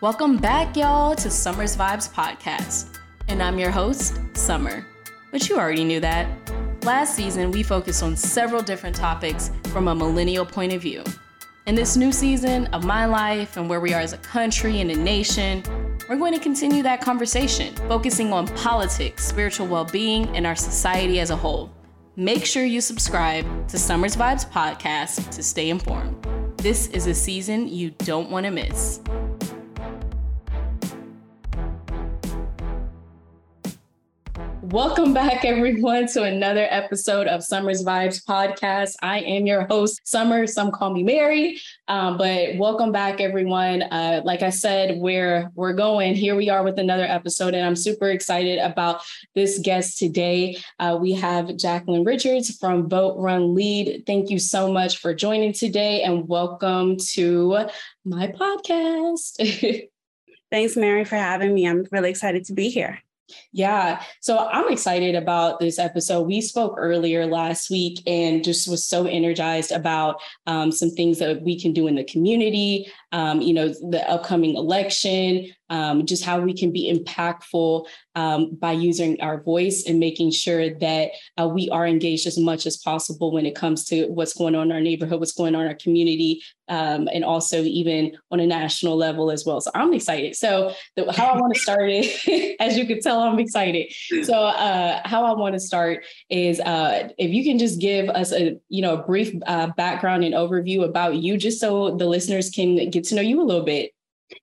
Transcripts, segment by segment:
Welcome back, y'all, to Summer's Vibes podcast. And I'm your host, Summer. But you already knew that. Last season, we focused on several different topics from a millennial point of view. In this new season of my life and where we are as a country and a nation, we're going to continue that conversation, focusing on politics, spiritual well being, and our society as a whole. Make sure you subscribe to Summer's Vibes podcast to stay informed. This is a season you don't want to miss. Welcome back, everyone, to another episode of Summer's Vibes podcast. I am your host, Summer. Some call me Mary, um, but welcome back, everyone. Uh, like I said, where we're going, here we are with another episode, and I'm super excited about this guest today. Uh, we have Jacqueline Richards from Vote Run Lead. Thank you so much for joining today, and welcome to my podcast. Thanks, Mary, for having me. I'm really excited to be here. Yeah. So I'm excited about this episode. We spoke earlier last week and just was so energized about um, some things that we can do in the community, um, you know, the upcoming election, um, just how we can be impactful um, by using our voice and making sure that uh, we are engaged as much as possible when it comes to what's going on in our neighborhood, what's going on in our community, um, and also even on a national level as well. So I'm excited. So the, how I want to start it, as you can tell, I'm excited. So uh, how I want to start is uh, if you can just give us a you know a brief uh, background and overview about you, just so the listeners can get to know you a little bit.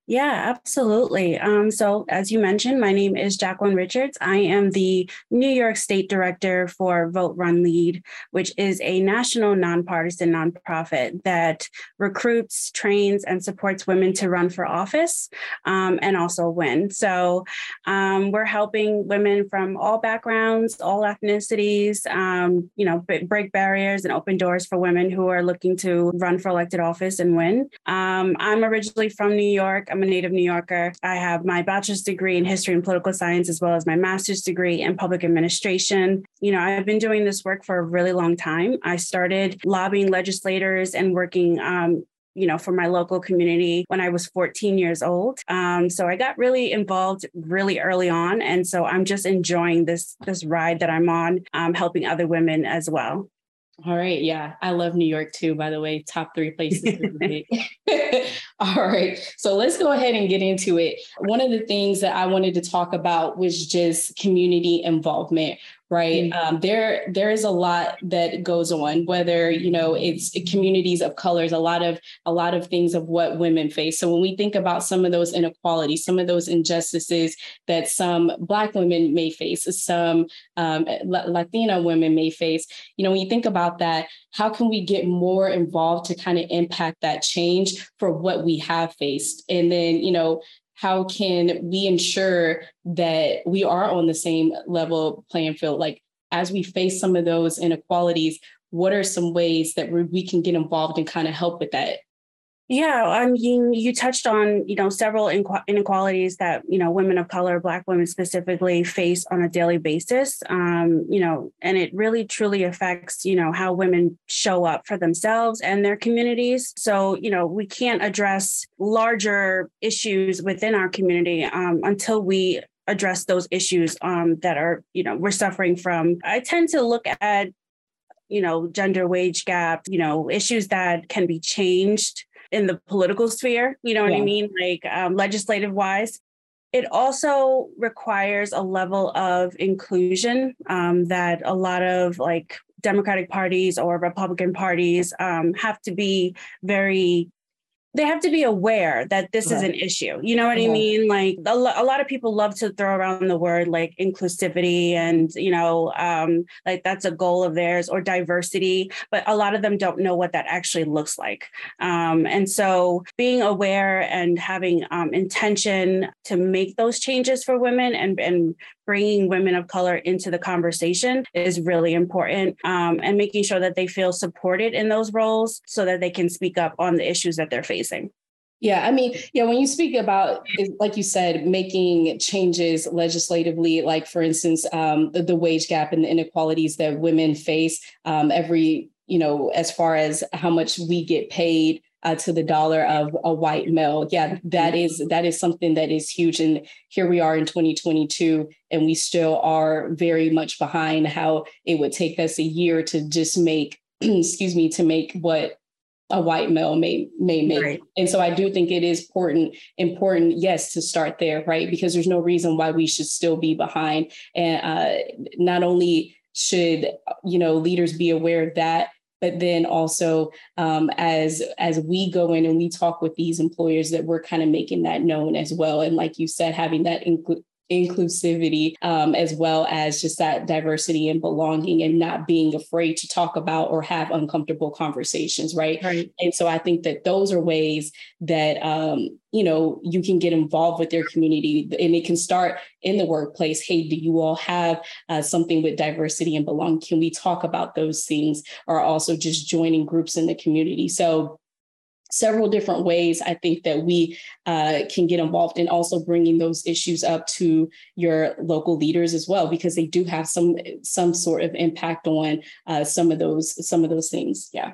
Yeah, absolutely. Um, so, as you mentioned, my name is Jacqueline Richards. I am the New York State Director for Vote Run Lead, which is a national nonpartisan nonprofit that recruits, trains, and supports women to run for office um, and also win. So, um, we're helping women from all backgrounds, all ethnicities, um, you know, break barriers and open doors for women who are looking to run for elected office and win. Um, I'm originally from New York. York. I'm a native New Yorker. I have my bachelor's degree in history and political science, as well as my master's degree in public administration. You know, I've been doing this work for a really long time. I started lobbying legislators and working um, you know, for my local community when I was 14 years old. Um, so I got really involved really early on, and so I'm just enjoying this this ride that I'm on, um, helping other women as well. All right. Yeah. I love New York too, by the way. Top three places. All right. So let's go ahead and get into it. One of the things that I wanted to talk about was just community involvement, right? Um, there there is a lot that goes on whether you know it's communities of colors a lot of a lot of things of what women face. So when we think about some of those inequalities some of those injustices that some black women may face some um, latina women may face you know when you think about that how can we get more involved to kind of impact that change for what we have faced? And then you know how can we ensure that we are on the same level playing field? Like as we face some of those inequalities, what are some ways that we can get involved and kind of help with that? Yeah, I mean, you touched on you know several inequalities that you know women of color, Black women specifically, face on a daily basis. Um, you know, and it really truly affects you know how women show up for themselves and their communities. So you know, we can't address larger issues within our community um, until we address those issues um, that are you know we're suffering from. I tend to look at you know gender wage gap, you know issues that can be changed in the political sphere, you know what yeah. I mean? Like um, legislative wise. It also requires a level of inclusion um, that a lot of like Democratic parties or Republican parties um, have to be very they have to be aware that this right. is an issue. You know what yeah. I mean? Like a, lo- a, lot of people love to throw around the word like inclusivity and, you know, um, like that's a goal of theirs or diversity, but a lot of them don't know what that actually looks like. Um, and so being aware and having um, intention to make those changes for women and, and bringing women of color into the conversation is really important um, and making sure that they feel supported in those roles so that they can speak up on the issues that they're facing. Yeah, I mean, yeah, when you speak about, like you said, making changes legislatively, like for instance, um, the, the, wage gap and the inequalities that women face um, every, you know, as far as how much we get paid uh, to the dollar of a white male. Yeah, that is that is something that is huge. And here we are in 2022, and we still are very much behind how it would take us a year to just make, excuse me, to make what a white male may may make. Right. And so I do think it is important, important, yes, to start there, right? Because there's no reason why we should still be behind. And uh, not only should you know leaders be aware of that, but then also um, as as we go in and we talk with these employers that we're kind of making that known as well. And like you said having that include inclusivity um, as well as just that diversity and belonging and not being afraid to talk about or have uncomfortable conversations right, right. and so i think that those are ways that um, you know you can get involved with your community and it can start in the workplace. Hey do you all have uh, something with diversity and belonging? Can we talk about those things? Or also just joining groups in the community. So several different ways I think that we uh, can get involved in also bringing those issues up to your local leaders as well because they do have some some sort of impact on uh, some of those some of those things. Yeah.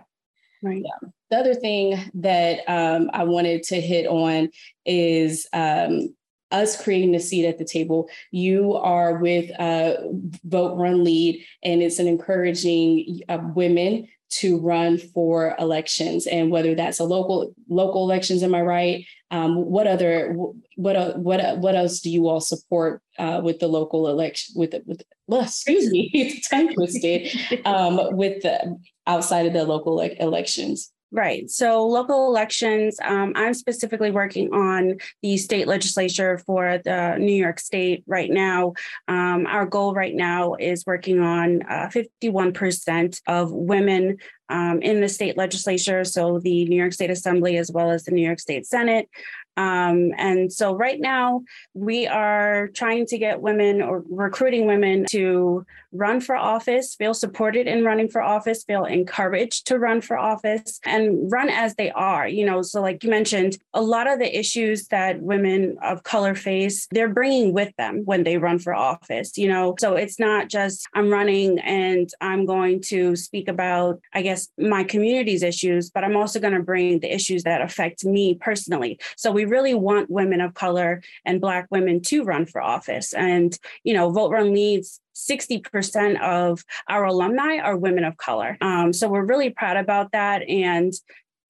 Right. Yeah. The other thing that um, I wanted to hit on is um, us creating a seat at the table. You are with uh, Vote Run Lead, and it's an encouraging uh, women to run for elections and whether that's a local local elections am i right? Um, what other what what what else do you all support uh, with the local election with with well, excuse me tongue twisted um, with the outside of the local like elections Right. So local elections, um, I'm specifically working on the state legislature for the New York State right now. Um, our goal right now is working on uh, 51% of women um, in the state legislature, so the New York State Assembly as well as the New York State Senate. Um, and so right now we are trying to get women or recruiting women to run for office, feel supported in running for office, feel encouraged to run for office and run as they are. You know, so like you mentioned, a lot of the issues that women of color face, they're bringing with them when they run for office, you know, so it's not just I'm running and I'm going to speak about, I guess, my community's issues, but I'm also going to bring the issues that affect me personally. So we really want women of color and Black women to run for office. And, you know, Vote Run leads 60% of our alumni are women of color. Um, so we're really proud about that. And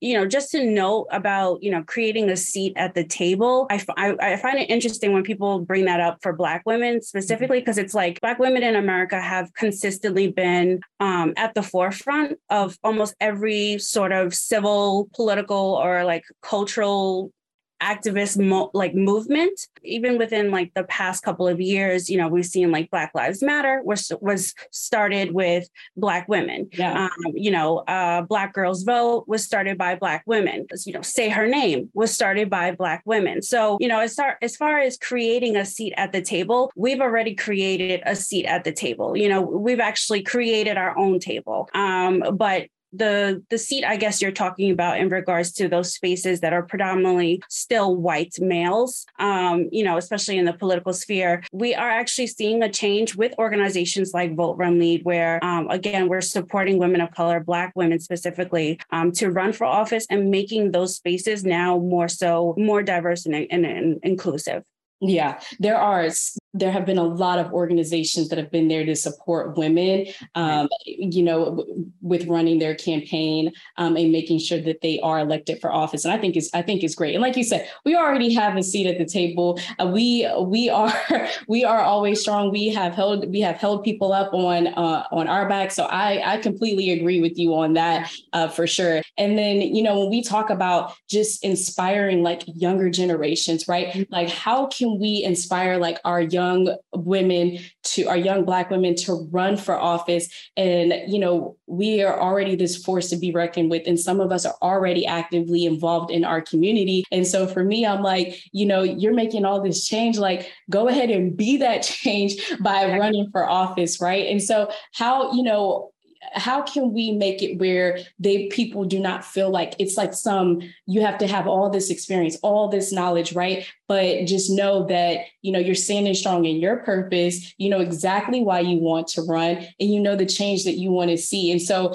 you know, just to note about, you know, creating a seat at the table. I, I, I find it interesting when people bring that up for Black women specifically, because mm-hmm. it's like Black women in America have consistently been um, at the forefront of almost every sort of civil, political, or like cultural activist mo- like movement. Even within like the past couple of years you know we've seen like black lives matter was was started with black women. Yeah. Um, you know uh, black girls vote was started by black women. You know say her name was started by black women. So you know as far as far as creating a seat at the table we've already created a seat at the table. You know we've actually created our own table. Um, but the the seat i guess you're talking about in regards to those spaces that are predominantly still white males um, you know especially in the political sphere. We are actually seeing a change with organizations like vote run lead where um, again we're supporting women of color black women specifically um, to run for office and making those spaces now more so more diverse and, and, and inclusive. Yeah, there are there have been a lot of organizations that have been there to support women, um, you know, with running their campaign um, and making sure that they are elected for office. And I think it's I think it's great. And like you said, we already have a seat at the table. Uh, we we are we are always strong. We have held we have held people up on uh, on our back. So I I completely agree with you on that uh, for sure. And then you know when we talk about just inspiring like younger generations, right? Mm-hmm. Like how can we inspire like our young young women to our young black women to run for office. And you know we are already this force to be reckoned with and some of us are already actively involved in our community. And so for me i'm like you know you're making all this change. Like go ahead and be that change by running for office right? And so how you know how can we make it where they people do not feel like it's like some you have to have all this experience all this knowledge right but just know that you know you're standing strong in your purpose you know exactly why you want to run and you know the change that you want to see and so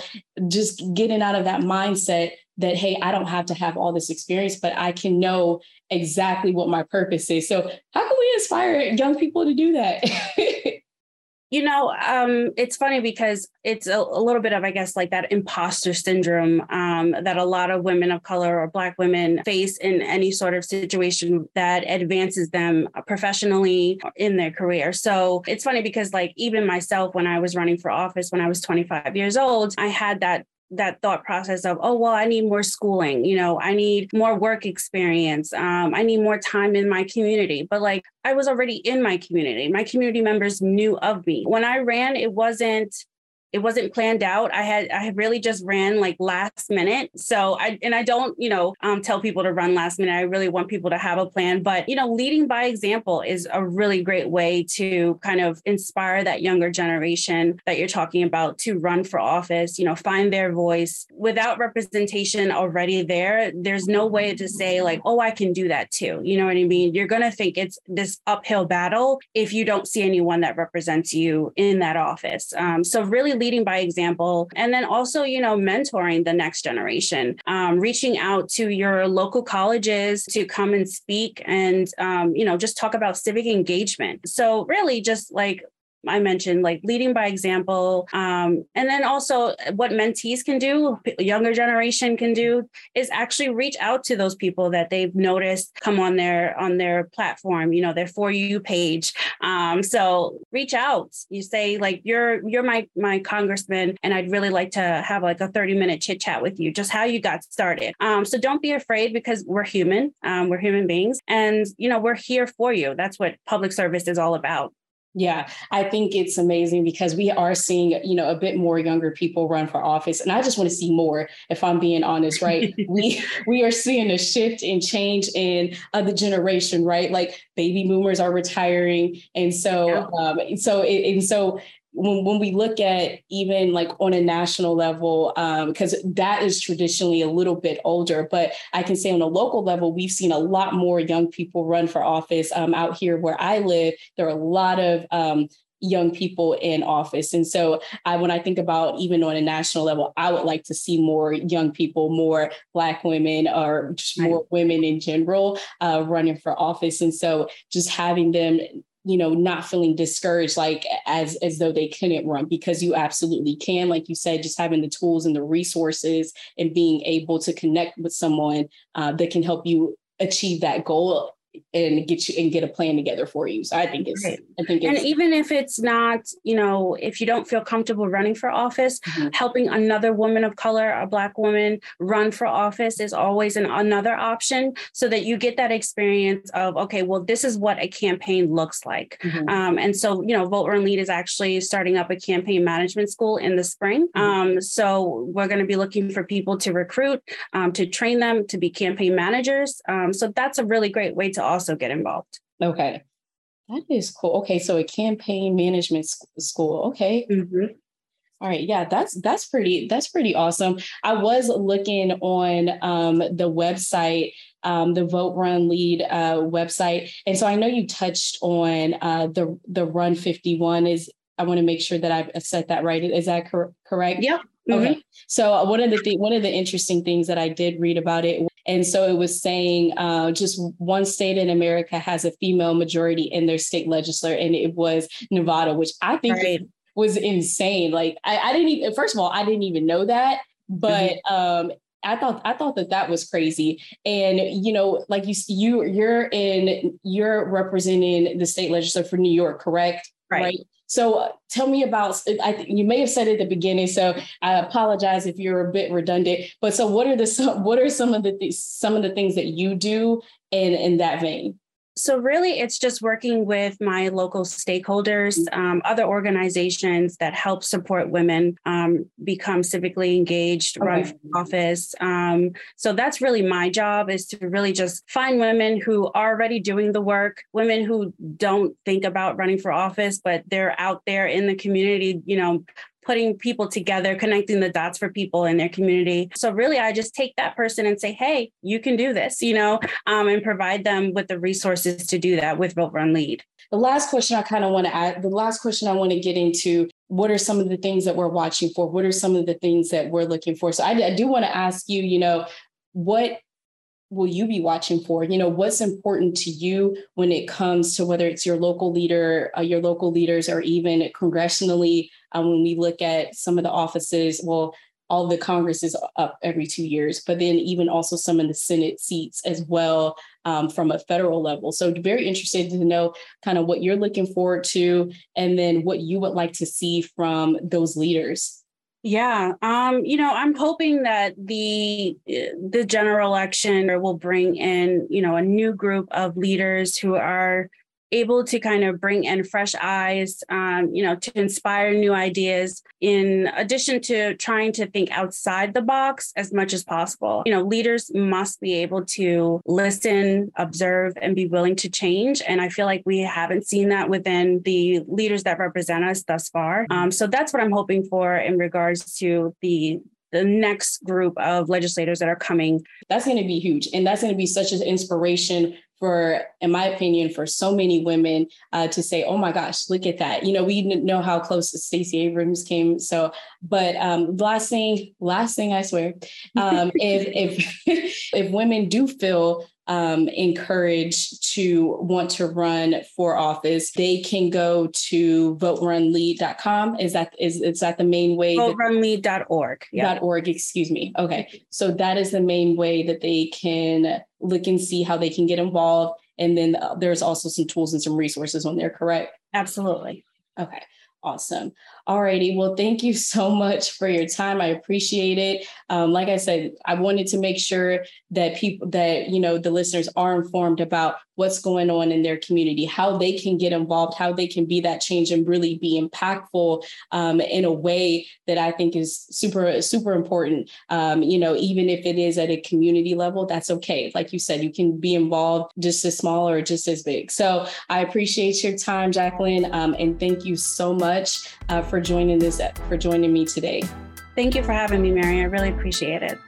just getting out of that mindset that, hey, I don't have to have all this experience, but I can know exactly what my purpose is. So, how can we inspire young people to do that? You know, um, it's funny because it's a, a, little bit of, I guess, like that imposter syndrome um, that a lot of women of color or Black women face in any sort of situation that advances them professionally in their career. So it's funny because, like, even myself, when I was running for office when I was 25 years old, I had that that thought process of oh well i need more schooling you know i need more work experience um, i need more time in my community. But like i was already in my community. My community members knew of me. When i ran it wasn't it wasn't planned out. I had I really just ran like last minute. So I and I don't, you know, um, tell people to run last minute. I really want people to have a plan. But you know, leading by example is a really great way to kind of inspire that younger generation that you're talking about to run for office, you know, find their voice without representation already there. There's no way to say, like, oh, I can do that too. You know what I mean? You're gonna think it's this uphill battle if you don't see anyone that represents you in that office. Um, so really leading by example, and then also, you know, mentoring the next generation, um, reaching out to your local colleges to come and speak and, um, you know, just talk about civic engagement. So, really, just like I mentioned like leading by example. Um, and then also what mentees can do, younger generation can do is actually reach out to those people that they've noticed come on their on their platform, you know, their for you page. Um, so reach out. You say like you're you're my my congressman and I'd really like to have like a 30 minute chit chat with you, just how you got started. Um, so don't be afraid because we're human. Um, we're human beings and you know, we're here for you. That's what public service is all about. Yeah, I think it's amazing because we are seeing, you know, a bit more younger people run for office, and I just want to see more. If I'm being honest, right? we we are seeing a shift and change in uh, the generation, right? Like baby boomers are retiring, and so yeah. um, so it, and so when, when we look at even like on a national level, because um, that is traditionally a little bit older, but I can say on a local level, we've seen a lot more young people run for office um, out here where I live. There are a lot of um, young people in office. And so I when I think about even on a national level, I would like to see more young people, more black women or just more women in general uh, running for office. And so just having them you know not feeling discouraged like as as though they couldn't run because you absolutely can like you said just having the tools and the resources and being able to connect with someone uh, that can help you achieve that goal and get you and get a plan together for you. So I think it's right. I think it's, and even if it's not, you know, if you don't feel comfortable running for office, mm-hmm. helping another woman of color, a black woman run for office is always an, another option so that you get that experience of okay, well, this is what a campaign looks like. Mm-hmm. Um, and so, you know, Vote Run Lead is actually starting up a campaign management school in the spring. Mm-hmm. Um, so we're going to be looking for people to recruit, um, to train them to be campaign managers. Um, so that's a really great way to also get involved. Okay. That is cool. Okay, so a campaign management school. Okay. Mm-hmm. All right, yeah, that's that's pretty that's pretty awesome. I was looking on um, the website, um, the Vote Run Lead uh, website, and so I know you touched on uh, the the Run Fifty One. Is I want to make sure that I've said that right. Is that cor- correct? Yeah. Mm-hmm. Okay. So uh, one of the th- one of the interesting things that I did read about it and so it was saying uh, just one state in America has a female majority in their state legislature, and it was Nevada, which I think right. was insane. Like I, I, didn't even, first of all, I didn't even know that, but mm-hmm. um, I thought I thought that that was crazy. And you know, like you you you're in you're representing the state legislature for New York, correct? Right. right? So uh, tell me about, I you may have said at the beginning, so I apologize if you're a bit redundant, but so what are the, what are some of the, th- some of the things that you do in, in that vein? So, really, it's just working with my local stakeholders, um, other organizations that help support women um, become civically engaged, okay. run for office. Um, so, that's really my job is to really just find women who are already doing the work, women who don't think about running for office, but they're out there in the community, you know, putting people together, connecting the dots for people in their community. So really, I just take that person and say, hey, you can do this, you know, um, and provide them with the resources to do that with Vote Run Lead. The last question I kind of want to add, the last question I want to get into what are some of the things that we're watching for? What are some of the things that we're looking for? So I, I do want to ask you, you know, what will you be watching for? You know, what's important to you when it comes to whether it's your local leader, uh, your local leaders, or even congressionally, um, when we look at some of the offices, well, all the Congress is up every two years, but then even also some of the Senate seats as well um, from a federal level. So very interested to know kind of what you're looking forward to and then what you would like to see from those leaders. Yeah, um, you know, I'm hoping that the the general election will bring in, you know, a new group of leaders who are able to kind of bring in fresh eyes, um, you know, to inspire new ideas, in addition to trying to think outside the box as much as possible. You know, leaders must be able to listen, observe, and be willing to change. And I feel like we haven't seen that within the leaders that represent us thus far. Um, so that's what I'm hoping for in regards to the the next group of legislators that are coming. That's going to be huge. And that's going to be such an inspiration for, in my opinion, for so many women uh, to say, "Oh my gosh, look at that!" You know, we know how close Stacey Abrams came. So, but um, last thing, last thing, I swear, um, if if if women do feel um, encouraged to want to run for office, they can go to voterunlead.com. Is that is is that the main way? Voterunlead.org. Yeah. .org, excuse me. Okay. So that is the main way that they can look and see how they can get involved. And then uh, there's also some tools and some resources when they're correct? Absolutely. Okay. Awesome. Alrighty. Well, thank you so much for your time. I appreciate it. Um, like I said, I wanted to make sure that people that you know the listeners are informed about what's going on in their community, how they can get involved, how they can be that change and really be impactful um, in a way that I think is super, super important. Um, you know, even if it is at a community level, that's okay. Like you said, you can be involved just as small or just as big. So I appreciate your time, Jacqueline, um, and thank you so much uh, for joining this, for joining me today. Thank you for having me, Mary. I really appreciate it.